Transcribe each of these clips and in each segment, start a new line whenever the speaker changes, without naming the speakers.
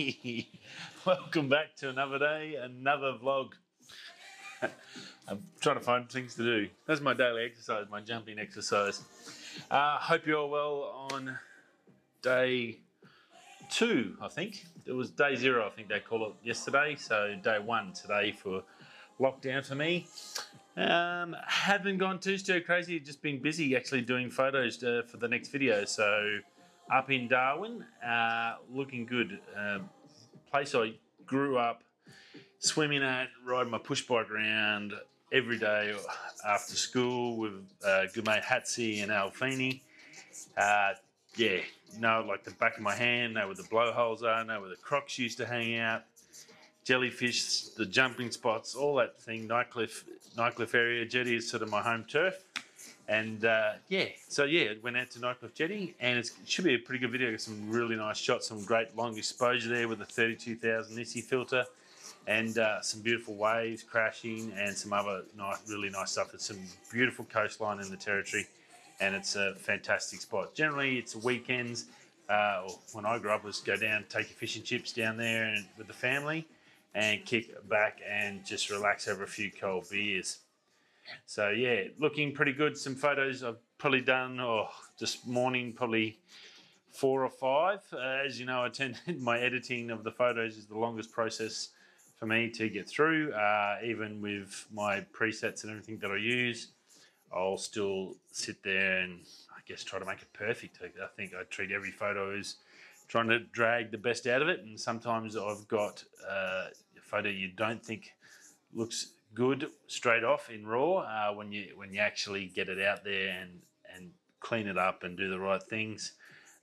Welcome back to another day, another vlog. I'm trying to find things to do. That's my daily exercise, my jumping exercise. Uh, hope you're all well on day two, I think. It was day zero, I think they call it yesterday. So day one today for lockdown for me. Um, haven't gone too stir crazy, just been busy actually doing photos uh, for the next video. So up in Darwin, uh, looking good. Uh, place I grew up swimming at, riding my push bike around every day after school with uh, good mate Hatsi and Alfini. Uh, yeah, know like the back of my hand, know where the blowholes are, know where the crocs used to hang out, jellyfish, the jumping spots, all that thing. Nightcliff, Nightcliff area, Jetty is sort of my home turf. And uh, yeah, so yeah, it went out to Nightcliff Jetty, and it should be a pretty good video. Got some really nice shots, some great long exposure there with the 32,000 Nisi filter, and uh, some beautiful waves crashing, and some other nice, really nice stuff. It's some beautiful coastline in the territory, and it's a fantastic spot. Generally, it's weekends. Uh, when I grew up, was go down, take your fish and chips down there, and with the family, and kick back and just relax over a few cold beers. So yeah, looking pretty good. Some photos I've probably done, oh, this morning probably four or five. Uh, as you know, I tend my editing of the photos is the longest process for me to get through. Uh, even with my presets and everything that I use, I'll still sit there and I guess try to make it perfect. I think I treat every photo as trying to drag the best out of it, and sometimes I've got uh, a photo you don't think looks good straight off in raw uh, when you when you actually get it out there and and clean it up and do the right things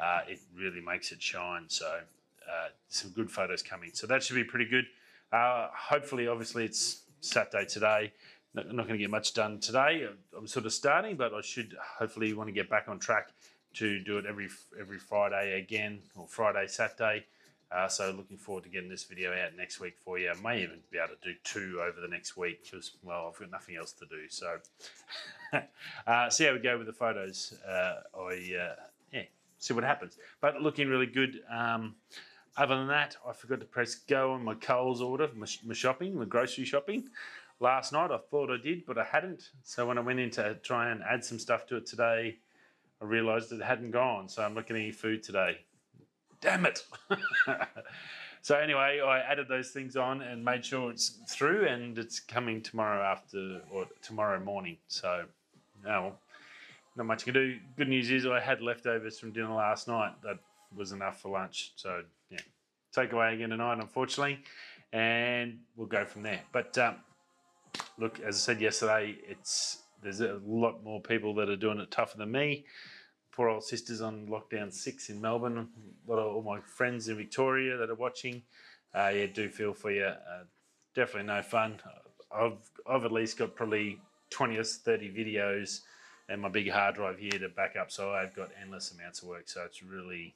uh, it really makes it shine. So uh, some good photos coming. So that should be pretty good. Uh, hopefully obviously it's saturday today. Not, not going to get much done today. I'm sort of starting but i should hopefully want to get back on track to do it every every friday again or friday saturday uh, so looking forward to getting this video out next week for you. I may even be able to do two over the next week because, well, I've got nothing else to do. So uh, see how we go with the photos. Uh, I, uh, yeah, see what happens. But looking really good. Um, other than that, I forgot to press go on my Coles order, my, my shopping, my grocery shopping. Last night I thought I did, but I hadn't. So when I went in to try and add some stuff to it today, I realised it hadn't gone. So I'm not getting any food today damn it. so anyway, I added those things on and made sure it's through, and it's coming tomorrow after or tomorrow morning. So now, not much you can do. Good news is I had leftovers from dinner last night. That was enough for lunch. So yeah, take away again tonight, unfortunately, and we'll go from there. But um, look, as I said yesterday, it's there's a lot more people that are doing it tougher than me poor old sisters on lockdown six in Melbourne. A lot of all my friends in Victoria that are watching. Uh, yeah, do feel for you. Uh, definitely no fun. I've I've at least got probably twenty or thirty videos and my big hard drive here to back up. So I've got endless amounts of work. So it's really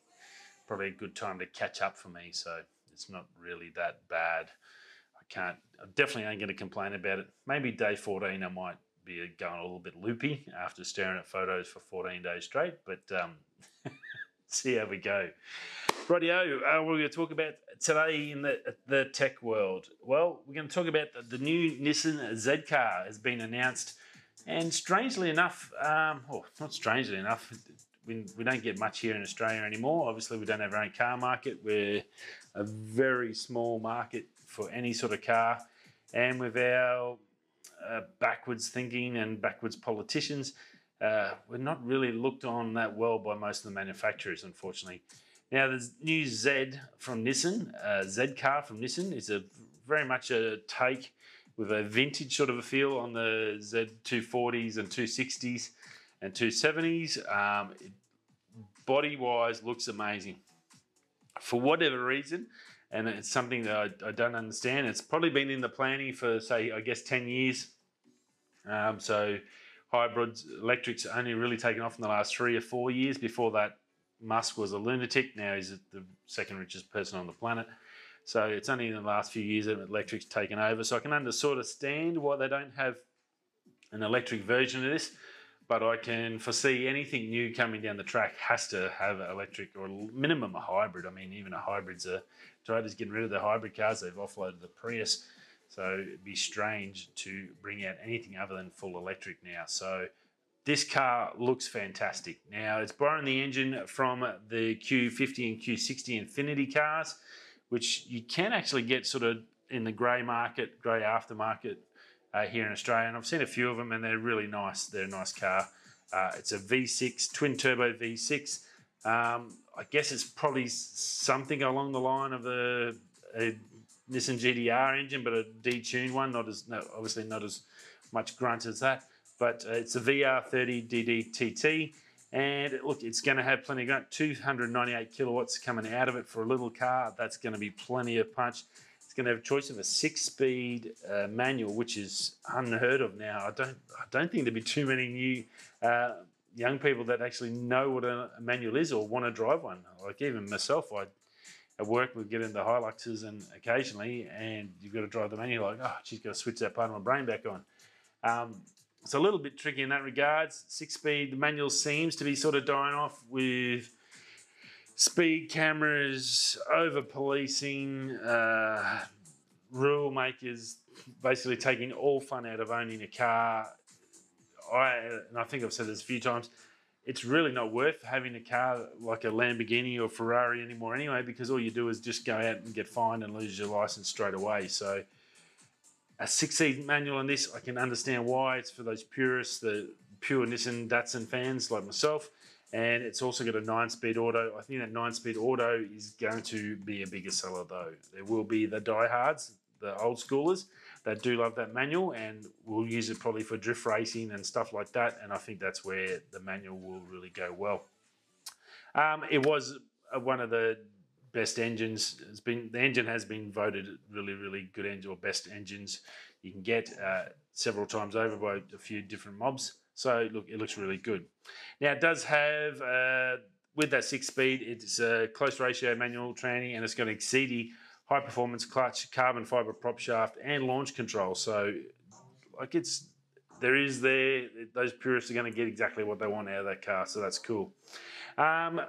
probably a good time to catch up for me. So it's not really that bad. I can't. I definitely ain't going to complain about it. Maybe day fourteen I might be going a little bit loopy after staring at photos for 14 days straight, but um, see how we go. Rightio, uh, we're going to talk about today in the, the tech world. Well, we're going to talk about the, the new Nissan Z car has been announced, and strangely enough, um, well, not strangely enough, we, we don't get much here in Australia anymore. Obviously, we don't have our own car market. We're a very small market for any sort of car, and with our uh, backwards thinking and backwards politicians. Uh, we're not really looked on that well by most of the manufacturers, unfortunately. Now, the new Z from Nissan, uh, Z car from Nissan, is a very much a take with a vintage sort of a feel on the Z240s and 260s and 270s. Um, body wise, looks amazing. For whatever reason, and it's something that I, I, don't understand. It's probably been in the planning for, say, I guess 10 years. Um, so hybrids, electrics only really taken off in the last three or four years. Before that, Musk was a lunatic. Now he's the second richest person on the planet. So it's only in the last few years that electric's taken over. So I can understand sort of why they don't have an electric version of this. But I can foresee anything new coming down the track has to have electric or minimum a hybrid. I mean, even a hybrid's a Toyota's getting rid of the hybrid cars. They've offloaded the Prius, so it'd be strange to bring out anything other than full electric now. So this car looks fantastic. Now it's borrowing the engine from the Q50 and Q60 Infiniti cars, which you can actually get sort of in the grey market, grey aftermarket uh, here in Australia. And I've seen a few of them and they're really nice. They're a nice car. Uh, it's a V6, twin turbo V6. Um, I guess it's probably something along the line of a, a Nissan GTR engine, but a detuned one, not as no, obviously not as much grunt as that but uh, it's a VR30 DDTT. And look, it's going to have plenty of grunt, 298 kilowatts coming out of it for a little car. That's going to be plenty of punch. It's going to have a choice of a six-speed uh, manual, which is unheard of now. I don't, I don't think there'd be too many new uh, young people that actually know what a, manual is or want to drive one. Like even myself, I at work we get into Hiluxes and occasionally, and you've got to drive the manual. Like, oh, she's got to switch that part of my brain back on. Um, it's a little bit tricky in that regards. Six speed, the manual seems to be sort of dying off with speed cameras, over policing, uh, rule makers basically taking all fun out of owning a car. I and I think I've said this a few times. It's really not worth having a car like a Lamborghini or Ferrari anymore, anyway, because all you do is just go out and get fined and lose your license straight away. So a six-speed manual on this, I can understand why. It's for those purists, the pure Nissan Datsun fans like myself. And it's also got a nine-speed auto. I think that nine-speed auto is going to be a bigger seller though. There will be the diehards, the old schoolers that do love that manual and will use it probably for drift racing and stuff like that. And I think that's where the manual will really go well. Um, it was one of the best engines. It's been the engine has been voted really, really good engine or best engines you can get uh, several times over by a few different mobs. So look, it looks really good. Now it does have uh, with that six speed, it's a close ratio manual tranny, and it's got an Exedy high performance clutch, carbon fiber prop shaft, and launch control. So like it's there is there those purists are going to get exactly what they want out of that car. So that's cool. Um,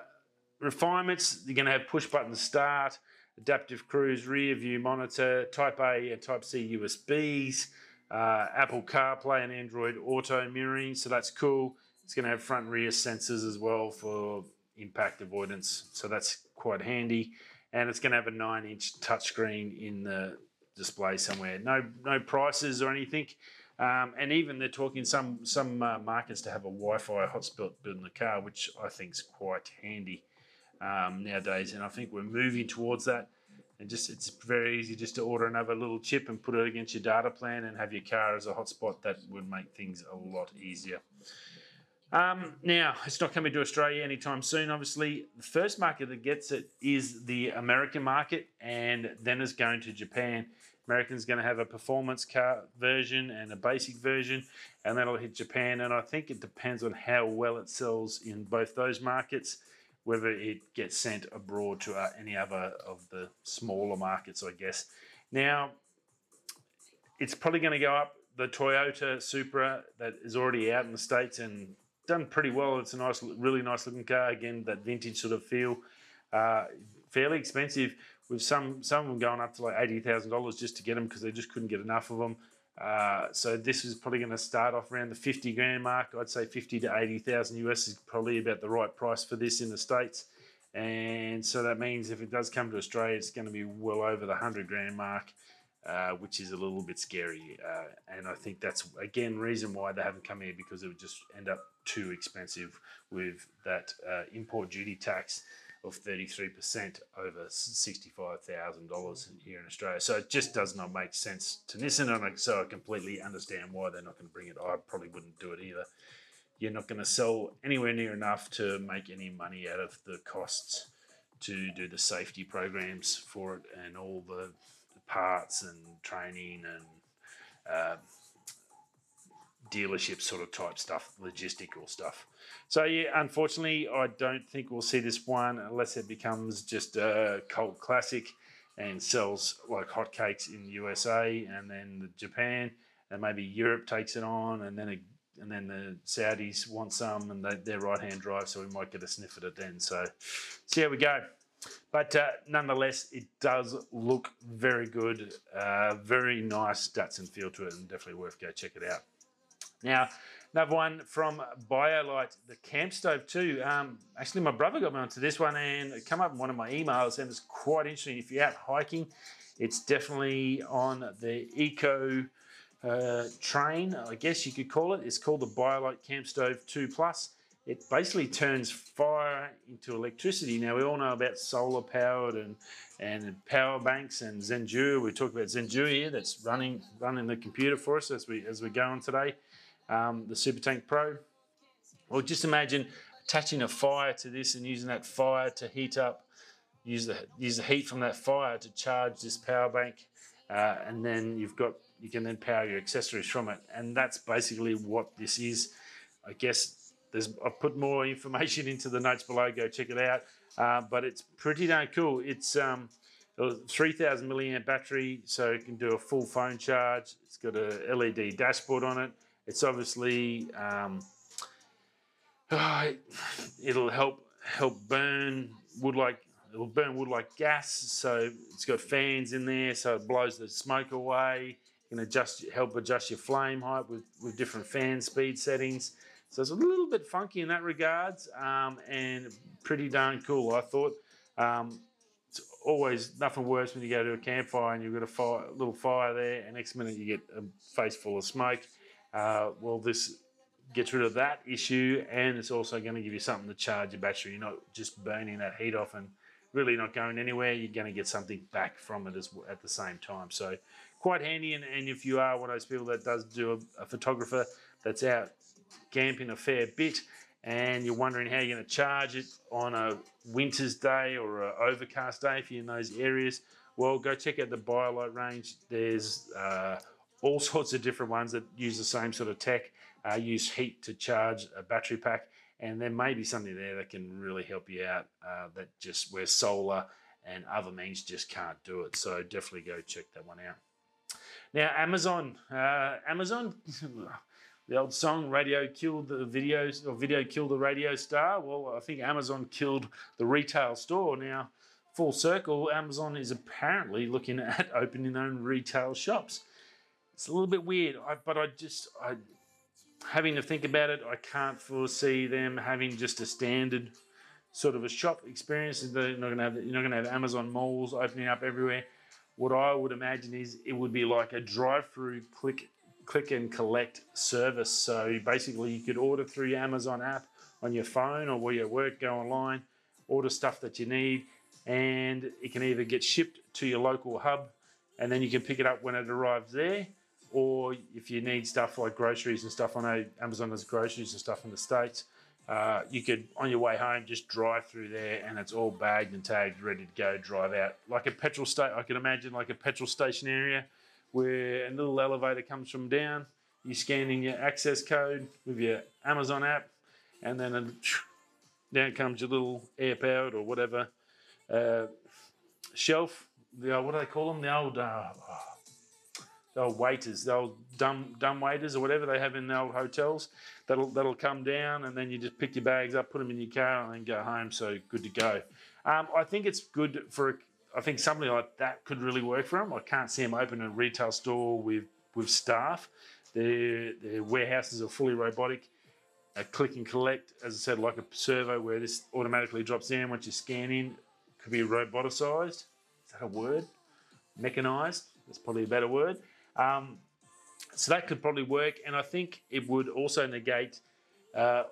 refinements, you're going to have push button start, adaptive cruise, rear view monitor, Type A and Type C USBs, uh, Apple CarPlay and Android Auto mirroring, so that's cool. It's going to have front rear sensors as well for impact avoidance, so that's quite handy. And it's going to have a nine inch touchscreen in the display somewhere. No, no prices or anything. Um, and even they're talking some some uh, markets to have a Wi-Fi hotspot built in the car, which I think is quite handy um, nowadays, and I think we're moving towards that. And just it's very easy just to order another little chip and put it against your data plan and have your car as a hotspot. That would make things a lot easier. Um, now, it's not coming to Australia anytime soon, obviously. The first market that gets it is the American market, and then it's going to Japan. American's going to have a performance car version and a basic version, and that'll hit Japan. And I think it depends on how well it sells in both those markets whether it gets sent abroad to uh, any other of the smaller markets, I guess. Now, it's probably going to go up. The Toyota Supra that is already out in the States and done pretty well. It's a nice, really nice looking car. Again, that vintage sort of feel. Uh, fairly expensive, with some some of them going up to like eighty thousand dollars just to get them because they just couldn't get enough of them. Uh, so this is probably going to start off around the 50 grand mark. I'd say 50 to 80,000 US is probably about the right price for this in the States. And so that means if it does come to Australia, it's going to be well over the 100 grand mark, uh, which is a little bit scary. Uh, and I think that's, again, reason why they haven't come here because it would just end up too expensive with that uh, import duty tax of 33% over $65,000 here in Australia. So it just does not make sense to Nissan, and so I completely understand why they're not going to bring it. I probably wouldn't do it either. You're not going to sell anywhere near enough to make any money out of the costs to do the safety programs for it and all the parts and training and uh, dealership sort of type stuff, logistical stuff. So yeah, unfortunately, I don't think we'll see this one unless it becomes just a cult classic and sells like hotcakes in the USA and then Japan and maybe Europe takes it on and then it and then the Saudis want some, and they, they're right-hand drive, so we might get a sniff at it then. So see how we go. But uh, nonetheless, it does look very good. Uh, very nice Datsun feel to it, and definitely worth go check it out. Now, another one from BioLite, the camp stove 2. Um, actually, my brother got me onto this one, and it came up in one of my emails, and it's quite interesting. If you're out hiking, it's definitely on the eco uh, train, I guess you could call it. It's called the BioLite Camp Stove 2 Plus. It basically turns fire into electricity. Now we all know about solar powered and and power banks and Zendure. We talk about Zendure here. That's running running the computer for us as we as we go on today. Um, the Super Tank Pro. Well, just imagine attaching a fire to this and using that fire to heat up. Use the use the heat from that fire to charge this power bank, uh, and then you've got you can then power your accessories from it. And that's basically what this is. I guess there's I've put more information into the notes below. Go check it out. Uh, but it's pretty darn cool. It's um, 3,000 milliamp battery, so it can do a full phone charge. It's got a LED dashboard on it. It's obviously um, it'll help help burn wood like it'll burn wood like gas. So it's got fans in there, so it blows the smoke away. You can adjust help adjust your flame height with with different fan speed settings. So it's a little bit funky in that regards, um, and pretty darn cool. I thought. Um, it's always nothing worse when you go to a campfire and you've got a fire, little fire there, and next minute you get a face full of smoke. Uh, well, this gets rid of that issue, and it's also going to give you something to charge your battery. You're not just burning that heat off and really not going anywhere. You're going to get something back from it as at the same time. So quite handy. And, and if you are one of those people that does do a, a photographer that's out camping a fair bit and you're wondering how you're going to charge it on a winter's day or an overcast day if you're in those areas, well, go check out the BioLite range. There's uh, all sorts of different ones that use the same sort of tech, uh, use heat to charge a battery pack, and there may be something there that can really help you out uh, that just where solar and other means just can't do it. So definitely go check that one out. Now, Amazon, uh, Amazon. the old song radio killed the videos or video killed the radio star well i think amazon killed the retail store now full circle amazon is apparently looking at opening their own retail shops it's a little bit weird I, but i just i having to think about it i can't foresee them having just a standard sort of a shop experience they're not to have you're not to have amazon malls opening up everywhere what i would imagine is it would be like a drive-through click click and collect service. So basically, you could order through your Amazon app on your phone or where you work, go online, order stuff that you need, and it can either get shipped to your local hub and then you can pick it up when it arrives there. Or if you need stuff like groceries and stuff, I know Amazon has groceries and stuff in the States. Uh, you could, on your way home, just drive through there and it's all bagged and tagged, ready to go, drive out. Like a petrol station, I can imagine like a petrol station area where a little elevator comes from down. You scan in your access code with your Amazon app, and then a, down comes your little air powered or whatever uh, shelf. The what do they call them? The old, uh, the old waiters, the old dumb dumb waiters or whatever they have in the old hotels. That'll that'll come down, and then you just pick your bags up, put them in your car, and then go home. So good to go. Um, I think it's good for I think something like that could really work for them. I can't see them open a retail store with with staff. Their their warehouses are fully robotic. A click and collect, as I said, like a servo where this automatically drops in once you scan in. Could be roboticized. Is that a word? Mechanized. That's probably a better word. Um, so that could probably work, and I think it would also negate uh,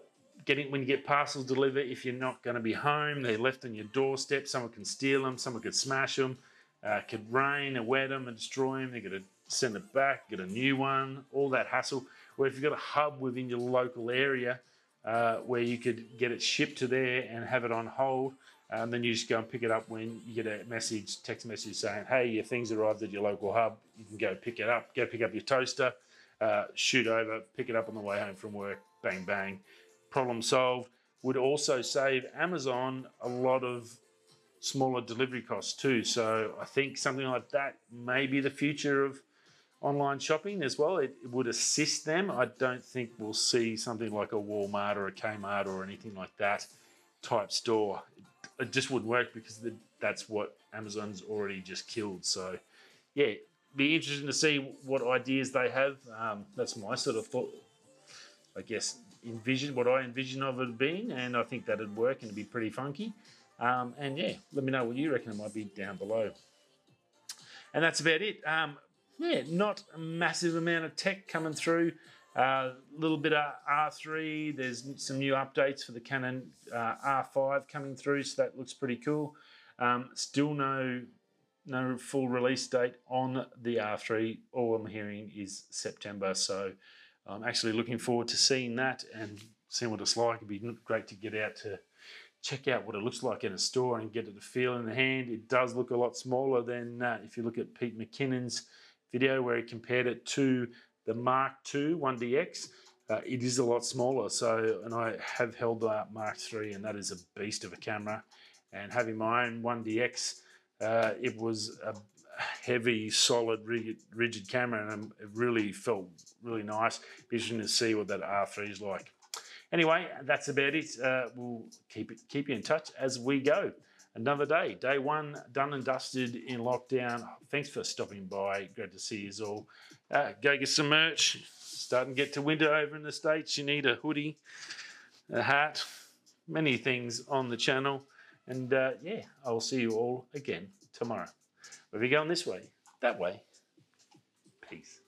getting when you get parcels delivered, if you're not going to be home, they're left on your doorstep. Someone can steal them. Someone could smash them. Uh, could rain and wet them and destroy them. They're going to send it back, get a new one. All that hassle. Where if you've got a hub within your local area uh, where you could get it shipped to there and have it on hold, and um, then you just go and pick it up when you get a message, text message saying, "Hey, your things arrived at your local hub. You can go pick it up. Go pick up your toaster." Uh, shoot over, pick it up on the way home from work, bang, bang problem solved would also save Amazon a lot of smaller delivery costs too. So I think something like that may be the future of online shopping as well. It, it would assist them. I don't think we'll see something like a Walmart or a Kmart or anything like that type store. It, just wouldn't work because the, that's what Amazon's already just killed. So, yeah, be interesting to see what ideas they have. Um, that's my sort of thought, I guess, envision what I envision of it being, and I think that'd work and it'd be pretty funky. Um, and yeah, let me know what you reckon it might be down below. And that's about it. Um, yeah, not a massive amount of tech coming through. A little bit of R3. There's some new updates for the Canon uh, R5 coming through, so that looks pretty cool. Um, still no no full release date on the R3. All I'm hearing is September, so I'm actually looking forward to seeing that and seeing what it's like. It'd be great to get out to check out what it looks like in a store and get it to feel in the hand. It does look a lot smaller than uh, if you look at Pete McKinnon's video where he compared it to the Mark II 1DX. Uh, it is a lot smaller. So, and I have held the Mark III, and that is a beast of a camera. And having my own 1DX, uh, it was a heavy, solid, rigid, rigid camera, and it really felt really nice. Be interesting to see what that R3 is like. Anyway, that's about it. Uh, we'll keep it, keep you in touch as we go. Another day, day one, done and dusted in lockdown. Thanks for stopping by. Great to see you all. Uh, go get some merch. Starting to get to winter over in the States. You need a hoodie, a hat, many things on the channel. And uh, yeah, I'll see you all again tomorrow. We'll going this way, that way. Peace.